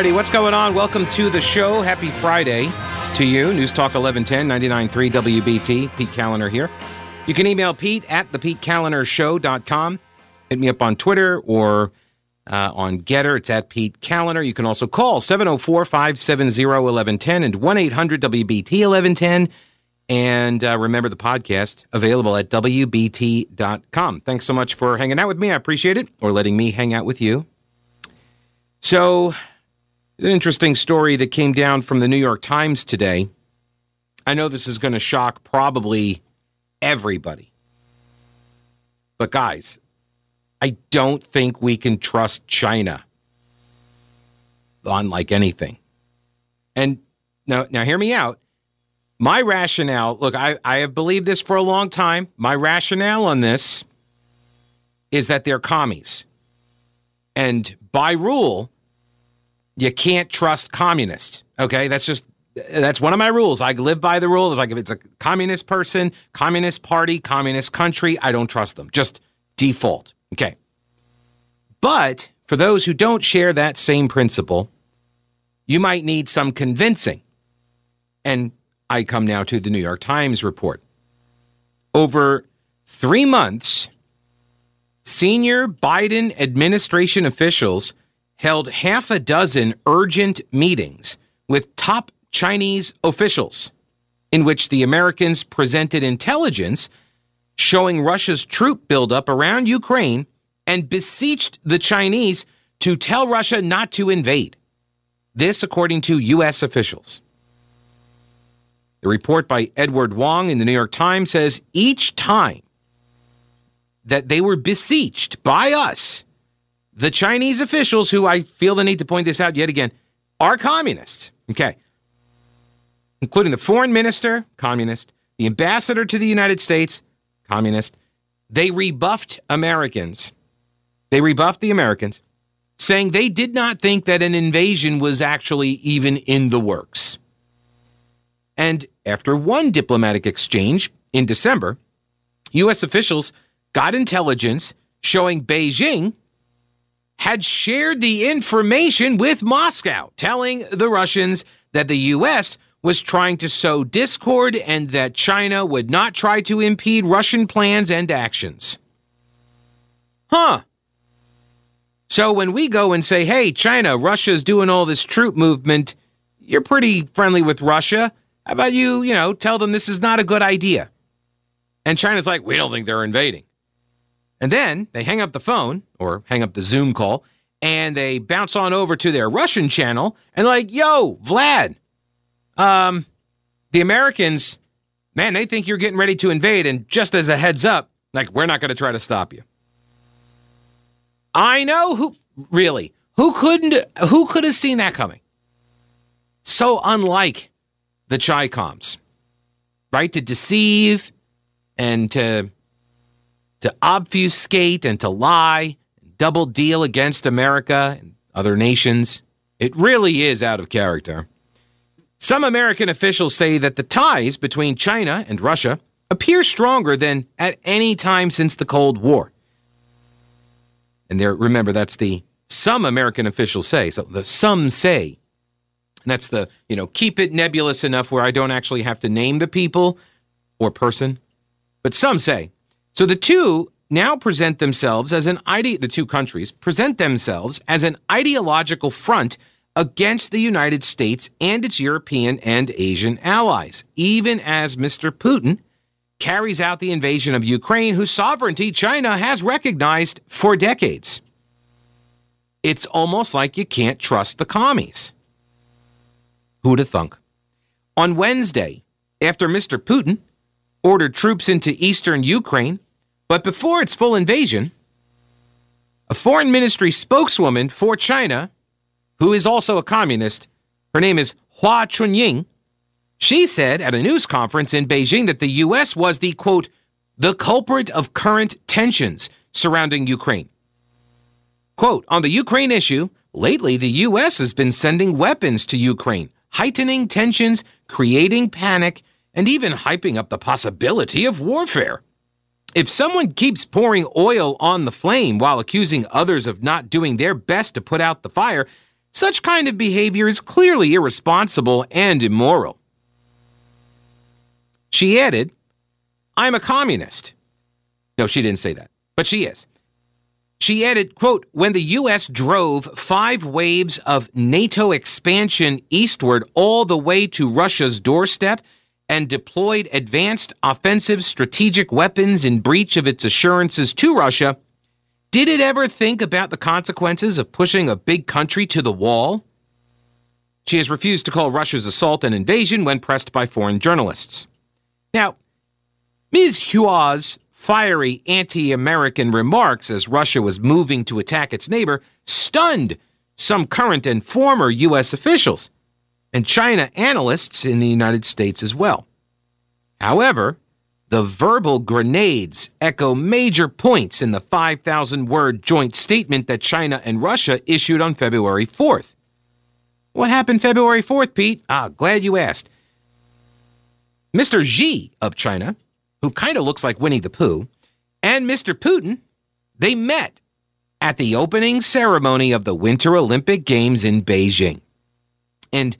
righty, what's going on? Welcome to the show. Happy Friday to you. News Talk 1110, 99.3 WBT. Pete Kaliner here. You can email Pete at thepetekalinershow.com. Hit me up on Twitter or uh, on GETTR. It's at Pete Kaliner. You can also call 704 570 1110 and 1 800 WBT 1110. And uh, remember the podcast available at WBT.com. Thanks so much for hanging out with me. I appreciate it, or letting me hang out with you. So, an interesting story that came down from the New York Times today. I know this is going to shock probably everybody. But, guys, I don't think we can trust China on like anything. And now, now hear me out. My rationale look, I, I have believed this for a long time. My rationale on this is that they're commies. And by rule, you can't trust communists. Okay, that's just that's one of my rules. I live by the rule. It's like if it's a communist person, communist party, communist country, I don't trust them. Just default. Okay. But for those who don't share that same principle, you might need some convincing. And I come now to the New York Times report. Over three months, senior Biden administration officials held half a dozen urgent meetings with top Chinese officials in which the Americans presented intelligence showing Russia's troop buildup around Ukraine and beseeched the Chinese to tell Russia not to invade. This, according to U.S. officials. The report by Edward Wong in the New York Times says each time that they were beseeched by us, the Chinese officials, who I feel the need to point this out yet again, are communists. Okay. Including the foreign minister, communist, the ambassador to the United States, communist. They rebuffed Americans. They rebuffed the Americans, saying they did not think that an invasion was actually even in the works. And after one diplomatic exchange in December, U.S. officials got intelligence showing Beijing had shared the information with Moscow, telling the Russians that the U.S. was trying to sow discord and that China would not try to impede Russian plans and actions. Huh. So when we go and say, hey, China, Russia's doing all this troop movement, you're pretty friendly with Russia. How about you, you know, tell them this is not a good idea? And China's like, we don't think they're invading. And then they hang up the phone or hang up the Zoom call and they bounce on over to their Russian channel and like, yo, Vlad, um, the Americans, man, they think you're getting ready to invade. And just as a heads up, like, we're not going to try to stop you. I know who, really, who couldn't, who could have seen that coming? So unlike the Chicoms, right? To deceive and to to obfuscate and to lie, double deal against America and other nations. It really is out of character. Some American officials say that the ties between China and Russia appear stronger than at any time since the Cold War. And there, remember, that's the some American officials say. So the some say And that's the, you know, keep it nebulous enough where I don't actually have to name the people or person. But some say. So the two now present themselves as an ide- the two countries present themselves as an ideological front against the United States and its European and Asian allies, even as Mr. Putin carries out the invasion of Ukraine, whose sovereignty China has recognized for decades. It's almost like you can't trust the commies. Who'd thunk? On Wednesday, after Mr. Putin ordered troops into eastern Ukraine, but before its full invasion, a foreign ministry spokeswoman for China, who is also a communist, her name is Hua Chunying, she said at a news conference in Beijing that the U.S. was the quote, the culprit of current tensions surrounding Ukraine. Quote, on the Ukraine issue, lately the U.S. has been sending weapons to Ukraine heightening tensions, creating panic, and even hyping up the possibility of warfare. If someone keeps pouring oil on the flame while accusing others of not doing their best to put out the fire, such kind of behavior is clearly irresponsible and immoral. She added, I'm a communist. No, she didn't say that, but she is. She added, quote, when the U.S. drove five waves of NATO expansion eastward all the way to Russia's doorstep and deployed advanced offensive strategic weapons in breach of its assurances to Russia, did it ever think about the consequences of pushing a big country to the wall? She has refused to call Russia's assault an invasion when pressed by foreign journalists. Now, Ms. Hua's fiery anti American remarks as Russia was moving to attack its neighbor stunned some current and former U.S. officials and China analysts in the United States as well. However, the verbal grenades echo major points in the 5,000 word joint statement that China and Russia issued on February 4th. What happened February 4th, Pete? Ah, glad you asked. Mr. Xi of China who kind of looks like Winnie the Pooh, and Mr. Putin, they met at the opening ceremony of the Winter Olympic Games in Beijing. And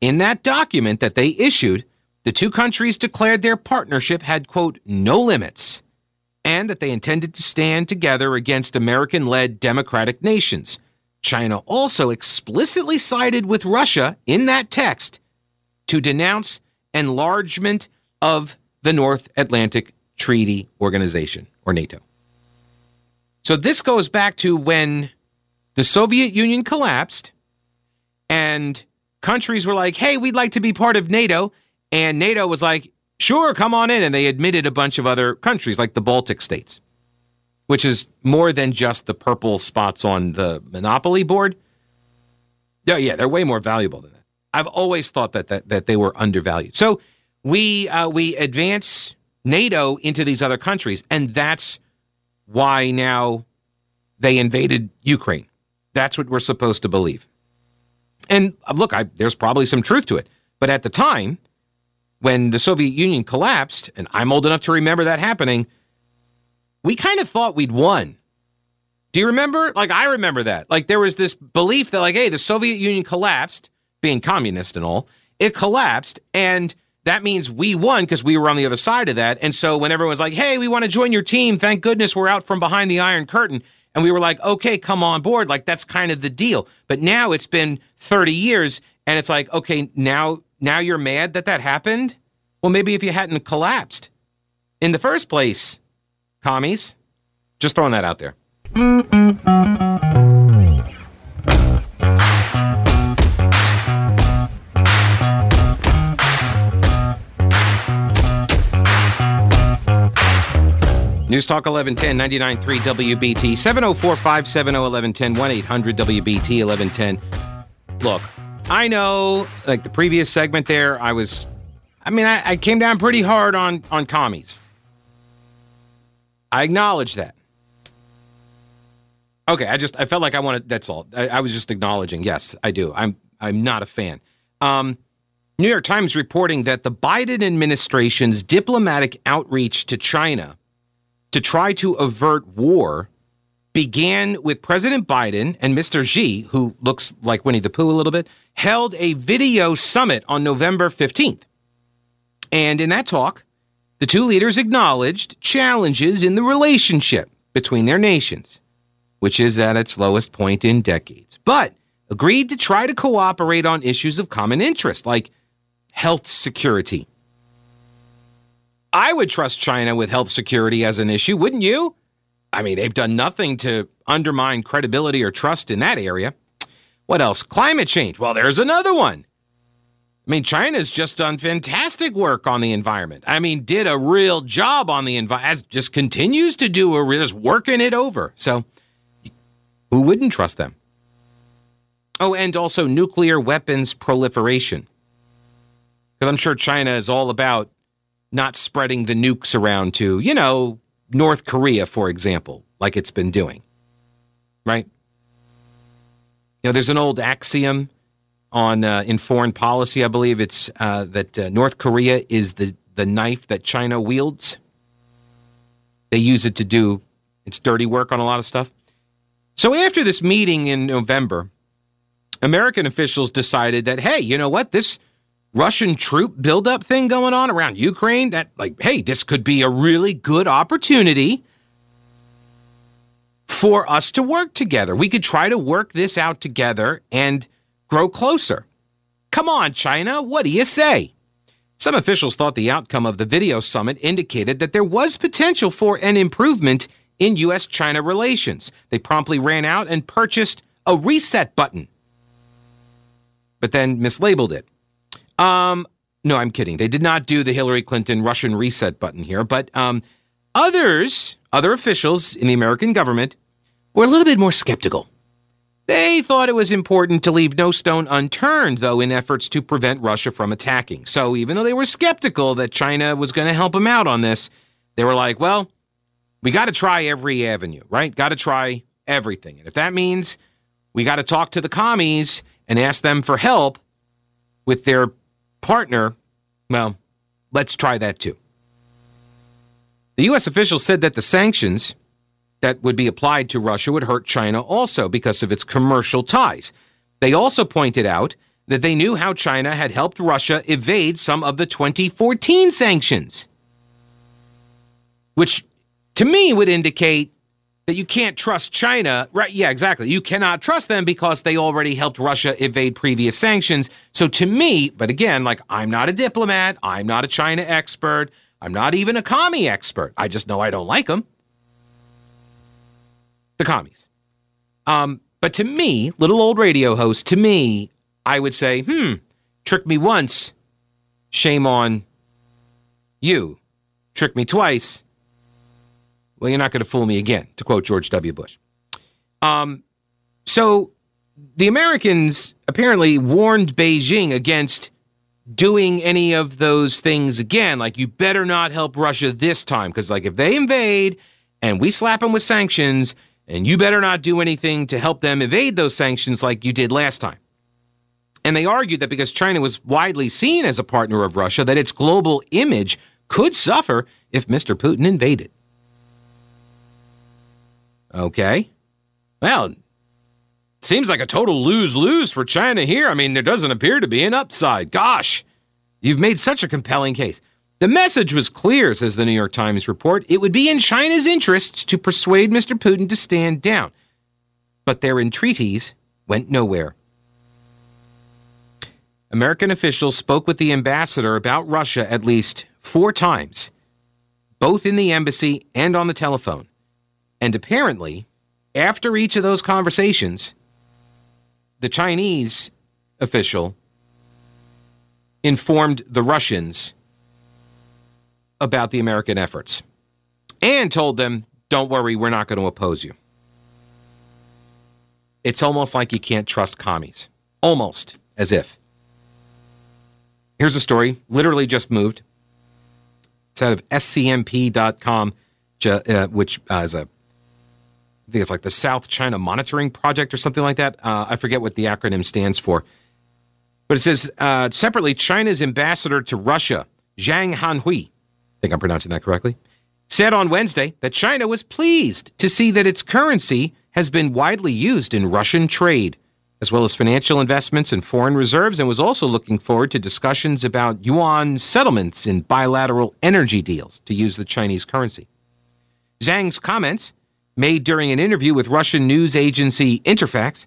in that document that they issued, the two countries declared their partnership had, quote, no limits, and that they intended to stand together against American led democratic nations. China also explicitly sided with Russia in that text to denounce enlargement of the North Atlantic Treaty Organization, or NATO. So this goes back to when the Soviet Union collapsed and countries were like, hey, we'd like to be part of NATO. And NATO was like, sure, come on in. And they admitted a bunch of other countries, like the Baltic states, which is more than just the purple spots on the Monopoly board. Yeah, yeah, they're way more valuable than that. I've always thought that, that, that they were undervalued. So we uh, we advance NATO into these other countries, and that's why now they invaded Ukraine. That's what we're supposed to believe. And uh, look, I, there's probably some truth to it, but at the time when the Soviet Union collapsed, and I'm old enough to remember that happening, we kind of thought we'd won. Do you remember? Like I remember that. Like there was this belief that like, hey, the Soviet Union collapsed, being communist and all, it collapsed, and that means we won because we were on the other side of that. And so when everyone's like, hey, we want to join your team, thank goodness we're out from behind the Iron Curtain. And we were like, okay, come on board. Like that's kind of the deal. But now it's been 30 years and it's like, okay, now now you're mad that that happened? Well, maybe if you hadn't collapsed in the first place, commies. Just throwing that out there. News Talk 1110 99.3 WBT 704 570 1110 1 800 WBT 1110. Look, I know, like the previous segment there, I was, I mean, I, I came down pretty hard on on commies. I acknowledge that. Okay, I just I felt like I wanted. That's all. I, I was just acknowledging. Yes, I do. I'm I'm not a fan. Um, New York Times reporting that the Biden administration's diplomatic outreach to China to try to avert war began with President Biden and Mr. Xi, who looks like Winnie the Pooh a little bit, held a video summit on November 15th. And in that talk, the two leaders acknowledged challenges in the relationship between their nations, which is at its lowest point in decades, but agreed to try to cooperate on issues of common interest like health security I would trust China with health security as an issue, wouldn't you? I mean, they've done nothing to undermine credibility or trust in that area. What else? Climate change. Well, there's another one. I mean, China's just done fantastic work on the environment. I mean, did a real job on the environment, just continues to do a just working it over. So, who wouldn't trust them? Oh, and also nuclear weapons proliferation. Because I'm sure China is all about not spreading the nukes around to, you know, North Korea, for example, like it's been doing. Right? You know, there's an old axiom on uh, in foreign policy, I believe it's uh, that uh, North Korea is the, the knife that China wields. They use it to do its dirty work on a lot of stuff. So after this meeting in November, American officials decided that, hey, you know what? This Russian troop buildup thing going on around Ukraine, that, like, hey, this could be a really good opportunity for us to work together. We could try to work this out together and grow closer. Come on, China, what do you say? Some officials thought the outcome of the video summit indicated that there was potential for an improvement in U.S. China relations. They promptly ran out and purchased a reset button, but then mislabeled it. Um, no, I'm kidding. They did not do the Hillary Clinton Russian reset button here, but um, others, other officials in the American government, were a little bit more skeptical. They thought it was important to leave no stone unturned, though, in efforts to prevent Russia from attacking. So even though they were skeptical that China was going to help them out on this, they were like, well, we got to try every avenue, right? Got to try everything. And if that means we got to talk to the commies and ask them for help with their partner, well, let's try that too. The U.S. officials said that the sanctions that would be applied to Russia would hurt China also because of its commercial ties. They also pointed out that they knew how China had helped Russia evade some of the 2014 sanctions, which to me would indicate that you can't trust China. Right? Yeah, exactly. You cannot trust them because they already helped Russia evade previous sanctions. So to me, but again, like I'm not a diplomat, I'm not a China expert, I'm not even a commie expert. I just know I don't like them the commies. Um, but to me, little old radio host, to me, I would say, hmm, trick me once, shame on you. Trick me twice, well, you're not going to fool me again, to quote George W. Bush. Um, so the Americans apparently warned Beijing against doing any of those things again. Like, you better not help Russia this time, because, like, if they invade and we slap them with sanctions, and you better not do anything to help them evade those sanctions like you did last time. And they argued that because China was widely seen as a partner of Russia, that its global image could suffer if Mr. Putin invaded. Okay. Well, seems like a total lose lose for China here. I mean, there doesn't appear to be an upside. Gosh, you've made such a compelling case. The message was clear, says the New York Times report. It would be in China's interests to persuade Mr. Putin to stand down. But their entreaties went nowhere. American officials spoke with the ambassador about Russia at least four times, both in the embassy and on the telephone. And apparently, after each of those conversations, the Chinese official informed the Russians about the American efforts and told them, don't worry, we're not going to oppose you. It's almost like you can't trust commies. Almost as if. Here's a story, literally just moved. It's out of scmp.com, uh, which uh, is a, I think it's like the South China Monitoring Project or something like that. Uh, I forget what the acronym stands for. But it says uh, separately, China's ambassador to Russia, Zhang Hanhui, I think I'm pronouncing that correctly, said on Wednesday that China was pleased to see that its currency has been widely used in Russian trade, as well as financial investments and foreign reserves, and was also looking forward to discussions about yuan settlements in bilateral energy deals to use the Chinese currency. Zhang's comments, made during an interview with Russian news agency Interfax,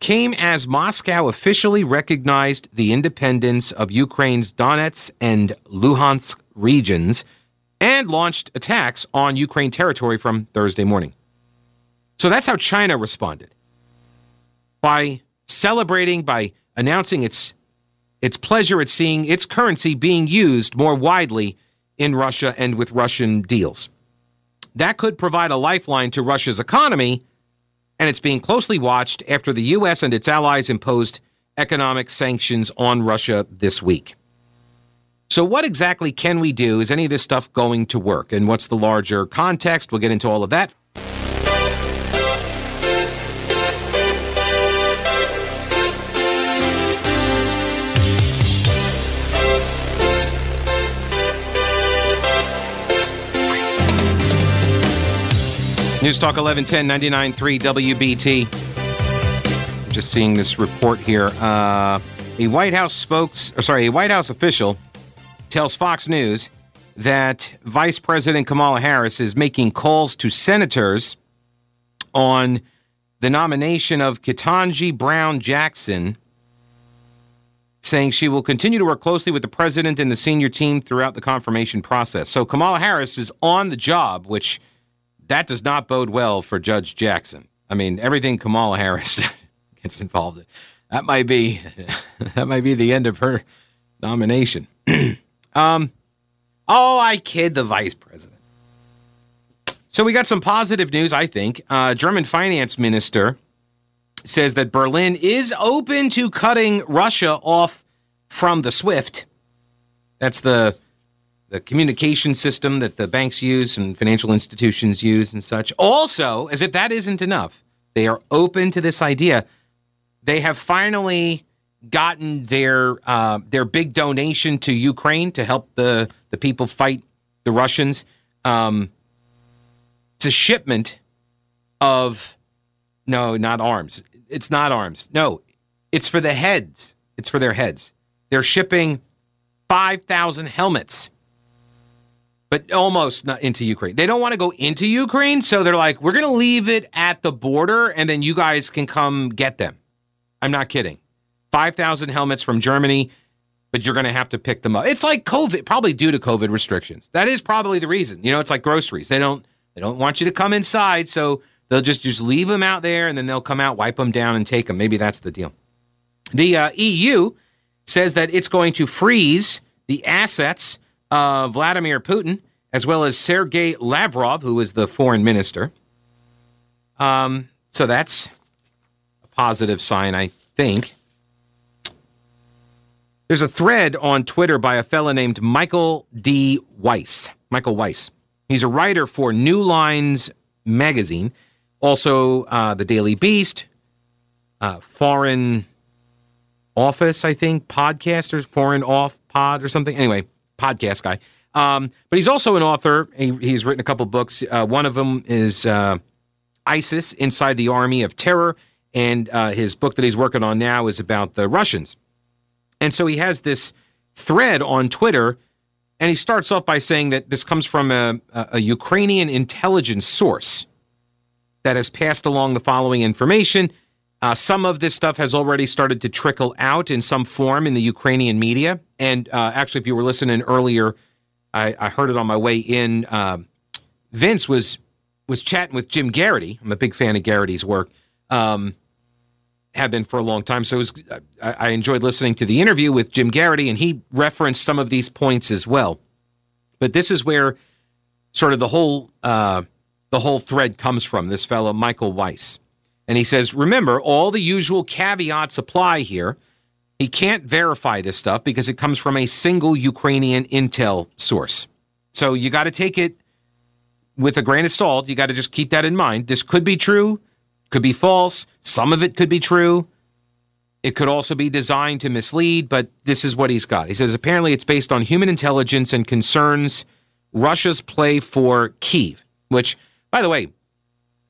came as Moscow officially recognized the independence of Ukraine's Donetsk and Luhansk regions and launched attacks on Ukraine territory from Thursday morning. So that's how China responded by celebrating, by announcing its its pleasure at seeing its currency being used more widely in Russia and with Russian deals. That could provide a lifeline to Russia's economy, and it's being closely watched after the U.S. and its allies imposed economic sanctions on Russia this week. So, what exactly can we do? Is any of this stuff going to work? And what's the larger context? We'll get into all of that. News Talk 1110 99.3 WBT. just seeing this report here. Uh, a White House spokes, or sorry, a White House official tells Fox News that Vice President Kamala Harris is making calls to senators on the nomination of Ketanji Brown Jackson, saying she will continue to work closely with the president and the senior team throughout the confirmation process. So Kamala Harris is on the job, which that does not bode well for Judge Jackson. I mean, everything Kamala Harris gets involved in, that might be that might be the end of her nomination. um, oh, I kid the vice president. So we got some positive news, I think. Uh, German finance minister says that Berlin is open to cutting Russia off from the SWIFT. That's the the communication system that the banks use and financial institutions use and such. Also, as if that isn't enough, they are open to this idea. They have finally gotten their uh, their big donation to Ukraine to help the the people fight the Russians. Um, it's a shipment of no, not arms. It's not arms. No, it's for the heads. It's for their heads. They're shipping five thousand helmets but almost not into Ukraine. They don't want to go into Ukraine, so they're like, we're going to leave it at the border and then you guys can come get them. I'm not kidding. 5,000 helmets from Germany, but you're going to have to pick them up. It's like COVID, probably due to COVID restrictions. That is probably the reason. You know, it's like groceries. They don't they don't want you to come inside, so they'll just just leave them out there and then they'll come out, wipe them down and take them. Maybe that's the deal. The uh, EU says that it's going to freeze the assets of Vladimir Putin, as well as Sergei Lavrov, who is the foreign minister. Um, so that's a positive sign, I think. There's a thread on Twitter by a fella named Michael D. Weiss. Michael Weiss. He's a writer for New Lines magazine, also uh, the Daily Beast, uh, Foreign Office, I think, podcasters, Foreign Off Pod or something. Anyway, podcast guy. Um, but he's also an author. He, he's written a couple books. Uh, one of them is uh, ISIS Inside the Army of Terror. And uh, his book that he's working on now is about the Russians. And so he has this thread on Twitter. And he starts off by saying that this comes from a, a Ukrainian intelligence source that has passed along the following information. Uh, some of this stuff has already started to trickle out in some form in the Ukrainian media. And uh, actually, if you were listening earlier, I, I heard it on my way in. Uh, Vince was was chatting with Jim Geraghty. I'm a big fan of Geraghty's work. Um, have been for a long time. So was, I, I enjoyed listening to the interview with Jim Geraghty, and he referenced some of these points as well. But this is where sort of the whole uh, the whole thread comes from. This fellow Michael Weiss. And he says, remember, all the usual caveats apply here. He can't verify this stuff because it comes from a single Ukrainian intel source. So you got to take it with a grain of salt. You got to just keep that in mind. This could be true, could be false. Some of it could be true. It could also be designed to mislead, but this is what he's got. He says apparently it's based on human intelligence and concerns Russia's play for Kiev, which, by the way,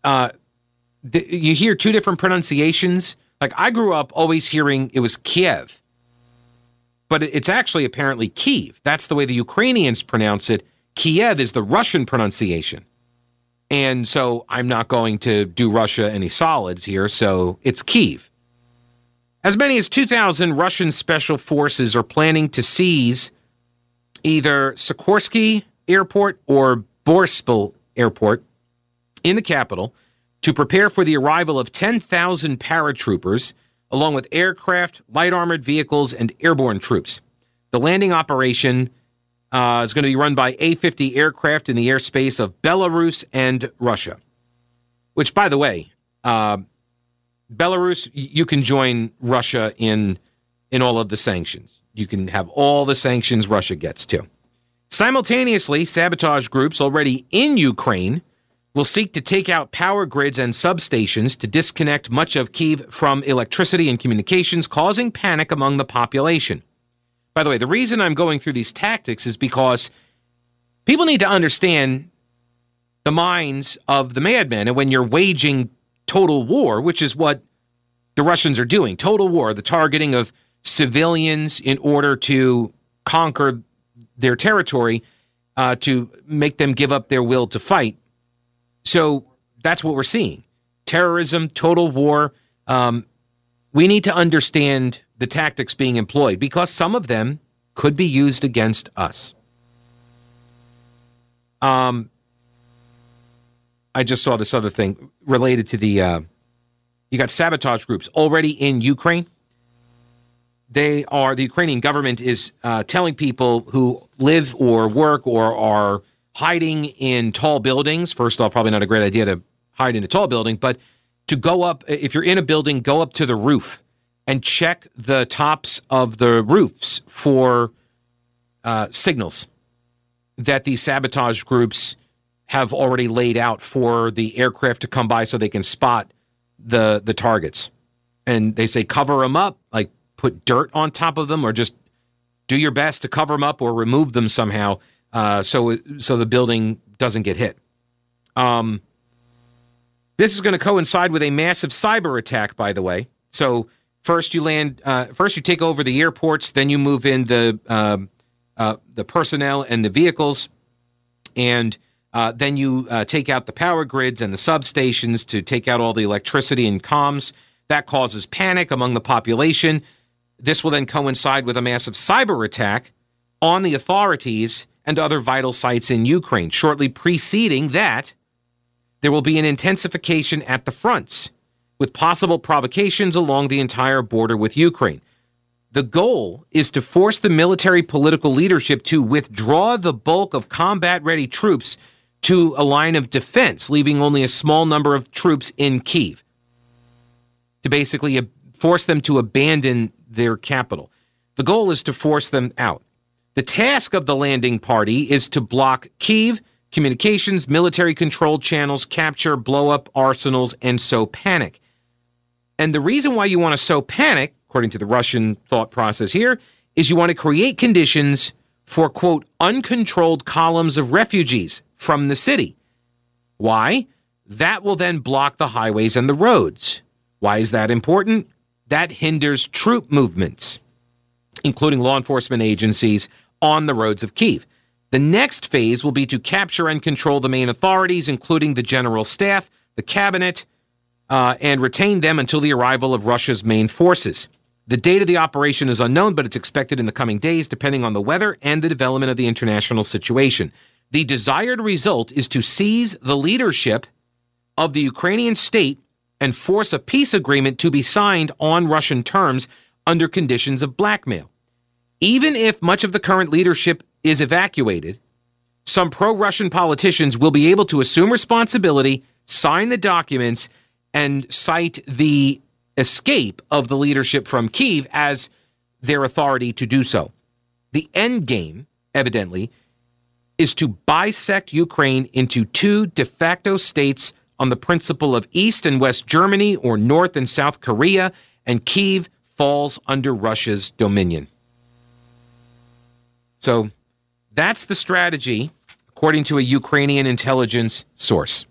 uh, you hear two different pronunciations. Like I grew up always hearing it was Kiev, but it's actually apparently Kiev. That's the way the Ukrainians pronounce it. Kiev is the Russian pronunciation. And so I'm not going to do Russia any solids here, so it's Kiev. As many as 2,000 Russian special forces are planning to seize either Sikorsky Airport or Boryspil Airport in the capital to prepare for the arrival of 10,000 paratroopers, along with aircraft, light armored vehicles, and airborne troops. The landing operation uh, is going to be run by A 50 aircraft in the airspace of Belarus and Russia. Which, by the way, uh, Belarus, you can join Russia in, in all of the sanctions. You can have all the sanctions Russia gets to. Simultaneously, sabotage groups already in Ukraine will seek to take out power grids and substations to disconnect much of Kiev from electricity and communications, causing panic among the population. By the way, the reason I'm going through these tactics is because people need to understand the minds of the madmen. And when you're waging total war, which is what the Russians are doing total war, the targeting of civilians in order to conquer their territory, uh, to make them give up their will to fight. So that's what we're seeing terrorism, total war. Um, we need to understand the tactics being employed because some of them could be used against us. Um, I just saw this other thing related to the. Uh, you got sabotage groups already in Ukraine. They are the Ukrainian government is uh, telling people who live or work or are hiding in tall buildings. First off, probably not a great idea to hide in a tall building, but to go up if you're in a building, go up to the roof and check the tops of the roofs for uh, signals that these sabotage groups have already laid out for the aircraft to come by so they can spot the the targets. And they say cover them up, like put dirt on top of them, or just do your best to cover them up or remove them somehow, uh, so so the building doesn't get hit. Um, this is going to coincide with a massive cyber attack, by the way. So first you land, uh, first you take over the airports, then you move in the uh, uh, the personnel and the vehicles, and uh, then you uh, take out the power grids and the substations to take out all the electricity and comms. That causes panic among the population. This will then coincide with a massive cyber attack on the authorities and other vital sites in Ukraine. Shortly preceding that, there will be an intensification at the fronts with possible provocations along the entire border with Ukraine. The goal is to force the military political leadership to withdraw the bulk of combat ready troops to a line of defense, leaving only a small number of troops in Kiev to basically force them to abandon their capital. The goal is to force them out. The task of the landing party is to block Kiev, communications, military controlled channels, capture, blow up arsenals, and sow panic. And the reason why you want to sow panic, according to the Russian thought process here, is you want to create conditions for, quote, uncontrolled columns of refugees from the city. Why? That will then block the highways and the roads. Why is that important? That hinders troop movements, including law enforcement agencies on the roads of Kiev. The next phase will be to capture and control the main authorities, including the general staff, the cabinet, uh, and retain them until the arrival of Russia's main forces. The date of the operation is unknown, but it's expected in the coming days, depending on the weather and the development of the international situation. The desired result is to seize the leadership of the Ukrainian state and force a peace agreement to be signed on Russian terms under conditions of blackmail. Even if much of the current leadership is evacuated, some pro Russian politicians will be able to assume responsibility, sign the documents, and cite the escape of the leadership from Kiev as their authority to do so. The end game, evidently, is to bisect Ukraine into two de facto states on the principle of East and West Germany or North and South Korea, and Kiev falls under Russia's dominion. So that's the strategy, according to a Ukrainian intelligence source.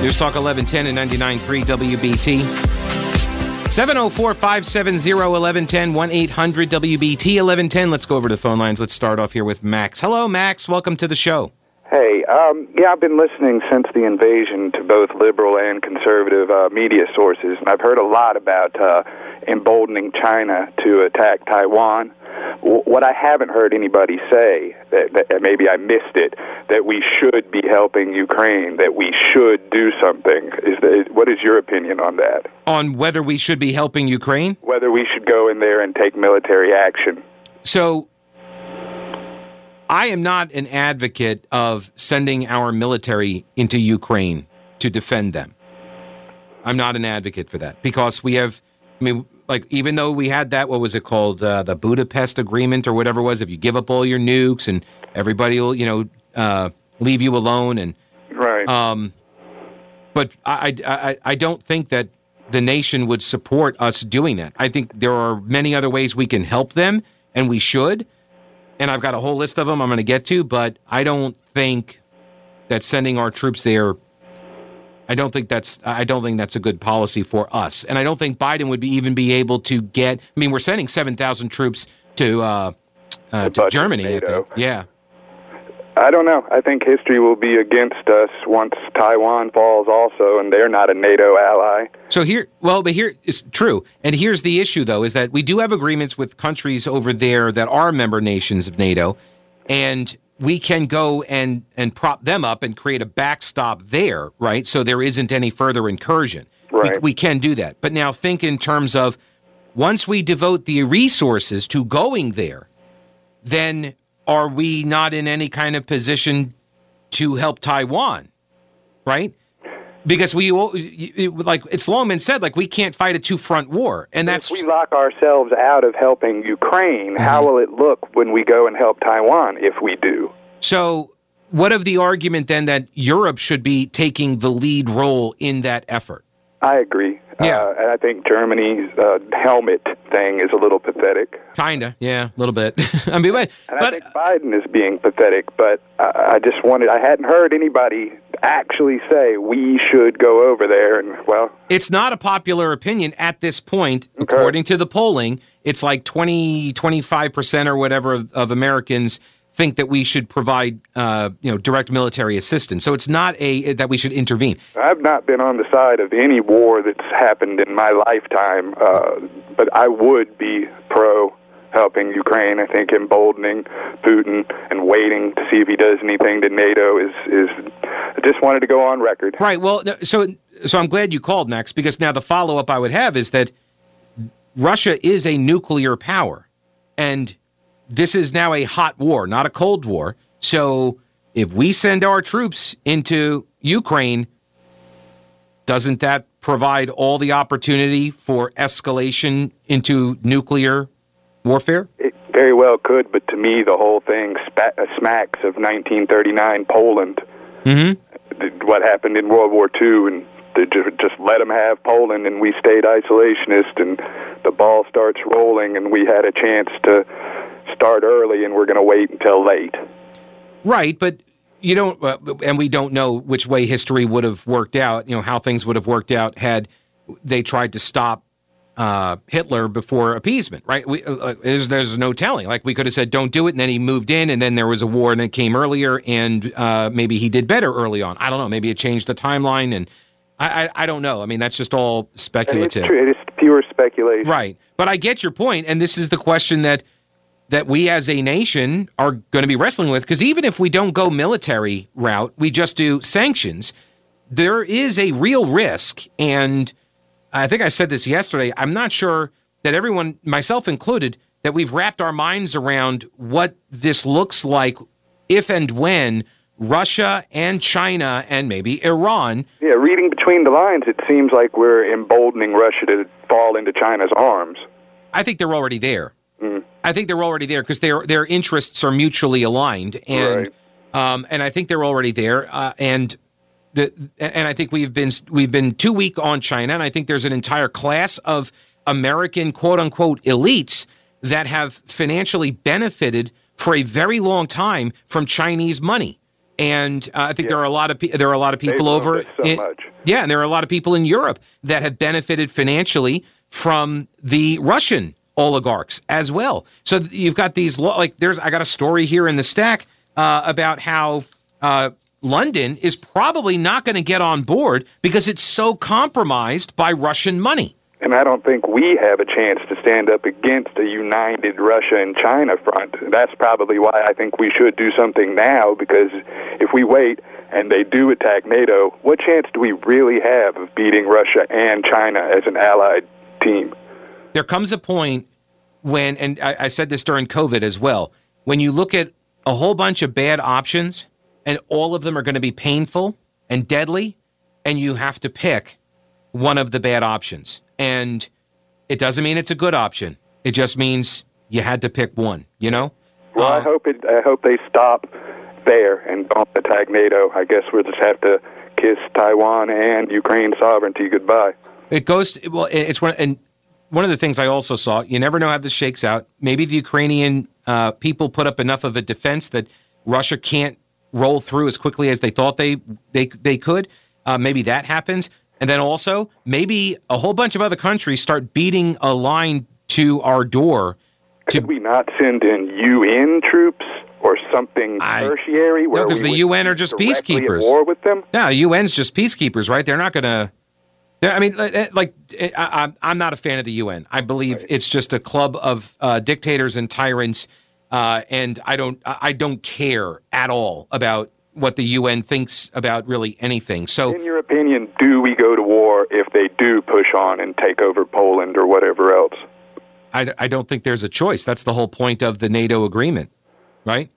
News Talk 1110 and 99.3 WBT. 704 570 1110 1 800 WBT 1110. Let's go over to the phone lines. Let's start off here with Max. Hello, Max. Welcome to the show. Hey, um, yeah, I've been listening since the invasion to both liberal and conservative uh, media sources, and I've heard a lot about uh, emboldening China to attack Taiwan what I haven't heard anybody say that, that maybe I missed it that we should be helping Ukraine, that we should do something. Is the, what is your opinion on that? On whether we should be helping Ukraine? Whether we should go in there and take military action. So I am not an advocate of sending our military into Ukraine to defend them. I'm not an advocate for that because we have I mean like even though we had that, what was it called, uh, the Budapest Agreement or whatever it was? If you give up all your nukes and everybody will, you know, uh, leave you alone and right. Um, but I, I I don't think that the nation would support us doing that. I think there are many other ways we can help them, and we should. And I've got a whole list of them I'm going to get to, but I don't think that sending our troops there. I don't think that's I don't think that's a good policy for us, and I don't think Biden would be even be able to get. I mean, we're sending seven thousand troops to uh, uh, to Germany. Yeah, I don't know. I think history will be against us once Taiwan falls, also, and they're not a NATO ally. So here, well, but here it's true, and here's the issue, though, is that we do have agreements with countries over there that are member nations of NATO, and we can go and and prop them up and create a backstop there, right? So there isn't any further incursion. Right. We, we can do that, but now think in terms of once we devote the resources to going there, then are we not in any kind of position to help Taiwan? Right? Because we like it's long been said like we can't fight a two front war, and that's if we lock ourselves out of helping Ukraine. Mm-hmm. How will it look when we go and help Taiwan if we do? So, what of the argument then that Europe should be taking the lead role in that effort? I agree. Yeah. Uh, and I think Germany's uh, helmet thing is a little pathetic. Kinda, yeah, a little bit. I mean, but, and but I think Biden is being pathetic. But I, I just wanted, I hadn't heard anybody actually say we should go over there. And well, it's not a popular opinion at this point, okay. according to the polling. It's like 20, 25 percent or whatever of, of Americans think that we should provide, uh, you know, direct military assistance. So it's not a that we should intervene. I've not been on the side of any war that's happened in my lifetime, uh, but I would be pro helping Ukraine. I think emboldening Putin and waiting to see if he does anything to NATO is is. I just wanted to go on record. Right. Well, so so I'm glad you called, Max, because now the follow up I would have is that Russia is a nuclear power, and this is now a hot war, not a cold war. So if we send our troops into Ukraine, doesn't that provide all the opportunity for escalation into nuclear warfare? It very well could, but to me, the whole thing uh, smacks of 1939 Poland. Mm-hmm. What happened in World War II, and they just let them have Poland, and we stayed isolationist, and the ball starts rolling, and we had a chance to start early and we're going to wait until late. Right, but you don't, uh, and we don't know which way history would have worked out. You know how things would have worked out had they tried to stop uh, Hitler before appeasement. Right? We, uh, there's, there's, no telling. Like we could have said, "Don't do it," and then he moved in, and then there was a war, and it came earlier, and uh, maybe he did better early on. I don't know. Maybe it changed the timeline, and I, I, I don't know. I mean, that's just all speculative. It's, true. it's pure speculation. Right, but I get your point, and this is the question that that we as a nation are going to be wrestling with. Because even if we don't go military route, we just do sanctions, there is a real risk. And I think I said this yesterday. I'm not sure that everyone, myself included, that we've wrapped our minds around what this looks like if and when Russia and China and maybe Iran. Yeah, reading between the lines, it seems like we're emboldening Russia to fall into China's arms. I think they're already there. Mm. I think they're already there because their their interests are mutually aligned, and right. um, and I think they're already there. Uh, and the and I think we've been we've been too weak on China, and I think there's an entire class of American quote unquote elites that have financially benefited for a very long time from Chinese money. And uh, I think yeah. there are a lot of pe- there are a lot of people They've over so in, much. yeah, and there are a lot of people in Europe that have benefited financially from the Russian oligarchs as well. So you've got these like there's I got a story here in the stack uh, about how uh, London is probably not going to get on board because it's so compromised by Russian money. And I don't think we have a chance to stand up against a united Russia and China front. That's probably why I think we should do something now because if we wait and they do attack NATO, what chance do we really have of beating Russia and China as an allied team? There comes a point when, and I, I said this during COVID as well, when you look at a whole bunch of bad options and all of them are going to be painful and deadly, and you have to pick one of the bad options. And it doesn't mean it's a good option. It just means you had to pick one, you know? Well, uh, I hope it. I hope they stop there and don't attack NATO. I guess we'll just have to kiss Taiwan and Ukraine sovereignty goodbye. It goes to, well. It's one, and one of the things I also saw, you never know how this shakes out. Maybe the Ukrainian uh, people put up enough of a defense that Russia can't roll through as quickly as they thought they they they could. Uh, maybe that happens, and then also maybe a whole bunch of other countries start beating a line to our door. To, Could we not send in UN troops or something I, tertiary? no, because the UN are just peacekeepers. war with them. No, UN's just peacekeepers, right? They're not going to. I mean, like, I, am not a fan of the UN. I believe right. it's just a club of uh, dictators and tyrants, uh, and I don't, I don't care at all about what the UN thinks about really anything. So, in your opinion, do we go to war if they do push on and take over Poland or whatever else? I, I don't think there's a choice. That's the whole point of the NATO agreement, right?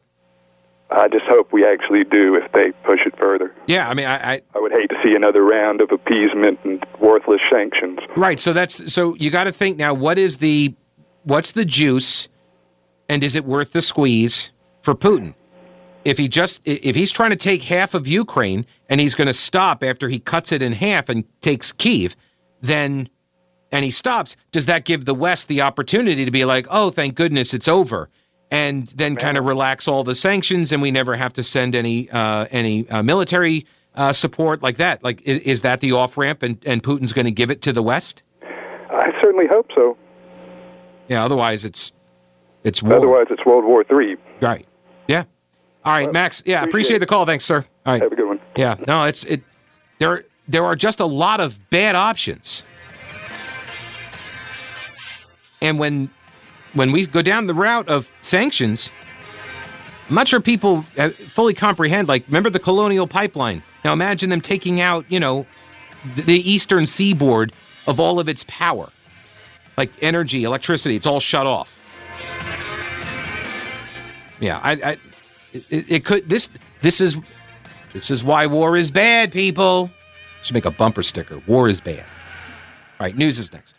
I just hope we actually do if they push it further. Yeah, I mean, I, I, I would hate to see another round of appeasement and worthless sanctions. Right. So that's so you got to think now. What is the what's the juice, and is it worth the squeeze for Putin? If he just if he's trying to take half of Ukraine and he's going to stop after he cuts it in half and takes Kiev, then and he stops, does that give the West the opportunity to be like, oh, thank goodness it's over? And then kind of relax all the sanctions, and we never have to send any uh, any uh, military uh, support like that. Like, is, is that the off ramp, and, and Putin's going to give it to the West? I certainly hope so. Yeah. Otherwise, it's it's war. Otherwise, it's World War Three. Right. Yeah. All right, well, Max. Yeah, appreciate, appreciate the call. Thanks, sir. All right. Have a good one. Yeah. No, it's it. There there are just a lot of bad options. And when when we go down the route of sanctions, I'm not sure people uh, fully comprehend. Like, remember the colonial pipeline? Now imagine them taking out, you know, the eastern seaboard of all of its power, like energy, electricity. It's all shut off. Yeah, I, I it, it could. This, this is, this is why war is bad. People should make a bumper sticker. War is bad. All right, news is next.